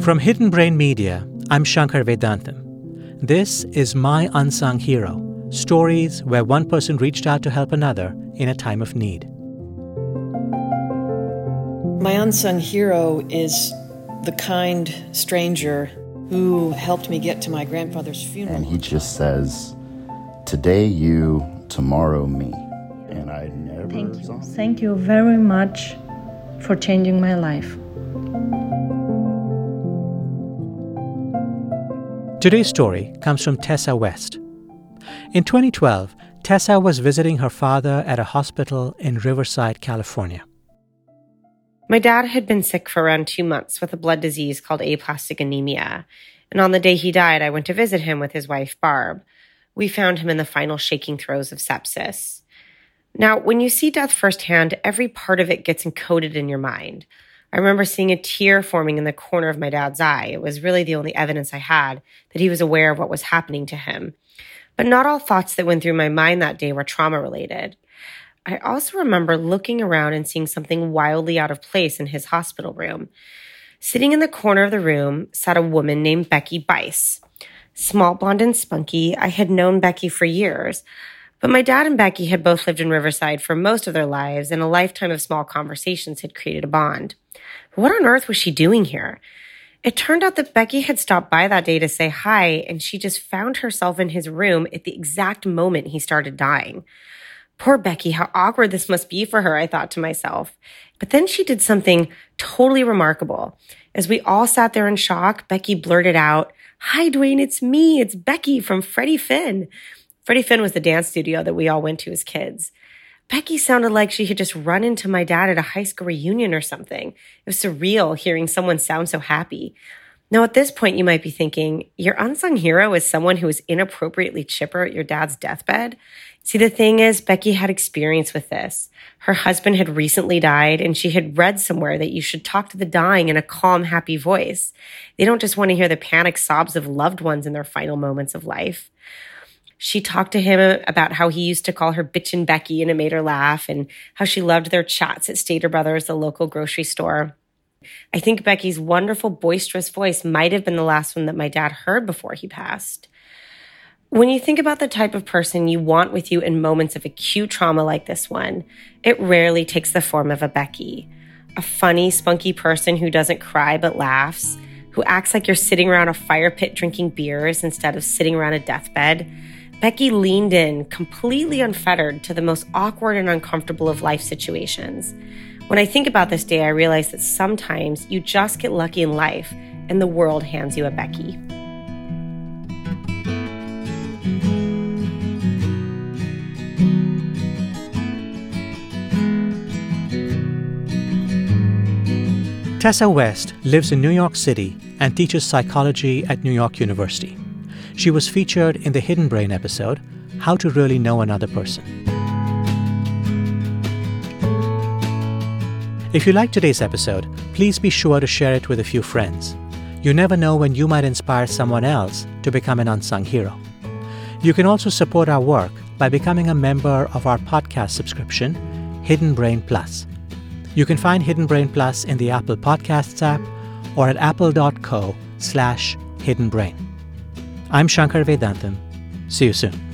From Hidden Brain Media, I'm Shankar Vedantam. This is My Unsung Hero stories where one person reached out to help another in a time of need. My unsung hero is the kind stranger who helped me get to my grandfather's funeral. And he just says, Today you, tomorrow me. And I never. Thank you. Thank you very much for changing my life. Today's story comes from Tessa West. In 2012, Tessa was visiting her father at a hospital in Riverside, California. My dad had been sick for around two months with a blood disease called aplastic anemia. And on the day he died, I went to visit him with his wife, Barb. We found him in the final shaking throes of sepsis. Now, when you see death firsthand, every part of it gets encoded in your mind. I remember seeing a tear forming in the corner of my dad's eye. It was really the only evidence I had that he was aware of what was happening to him. But not all thoughts that went through my mind that day were trauma related. I also remember looking around and seeing something wildly out of place in his hospital room. Sitting in the corner of the room sat a woman named Becky Bice. Small, blonde, and spunky, I had known Becky for years. But my dad and Becky had both lived in Riverside for most of their lives, and a lifetime of small conversations had created a bond. what on earth was she doing here? It turned out that Becky had stopped by that day to say hi, and she just found herself in his room at the exact moment he started dying. Poor Becky, how awkward this must be for her, I thought to myself. But then she did something totally remarkable. As we all sat there in shock, Becky blurted out, Hi, Dwayne, it's me. It's Becky from Freddie Finn. Freddie Finn was the dance studio that we all went to as kids. Becky sounded like she had just run into my dad at a high school reunion or something. It was surreal hearing someone sound so happy. Now, at this point, you might be thinking, your unsung hero is someone who is inappropriately chipper at your dad's deathbed. See, the thing is, Becky had experience with this. Her husband had recently died, and she had read somewhere that you should talk to the dying in a calm, happy voice. They don't just want to hear the panic sobs of loved ones in their final moments of life. She talked to him about how he used to call her bitchin' Becky, and it made her laugh, and how she loved their chats at Stater Brothers, the local grocery store. I think Becky's wonderful, boisterous voice might have been the last one that my dad heard before he passed. When you think about the type of person you want with you in moments of acute trauma like this one, it rarely takes the form of a Becky. A funny, spunky person who doesn't cry but laughs, who acts like you're sitting around a fire pit drinking beers instead of sitting around a deathbed. Becky leaned in, completely unfettered, to the most awkward and uncomfortable of life situations. When I think about this day, I realize that sometimes you just get lucky in life and the world hands you a Becky. Tessa West lives in New York City and teaches psychology at New York University. She was featured in the Hidden Brain episode, How to Really Know Another Person. If you like today's episode, please be sure to share it with a few friends. You never know when you might inspire someone else to become an unsung hero. You can also support our work by becoming a member of our podcast subscription, Hidden Brain Plus. You can find Hidden Brain Plus in the Apple Podcasts app or at apple.co slash hiddenbrain. I'm Shankar Vedantam. See you soon.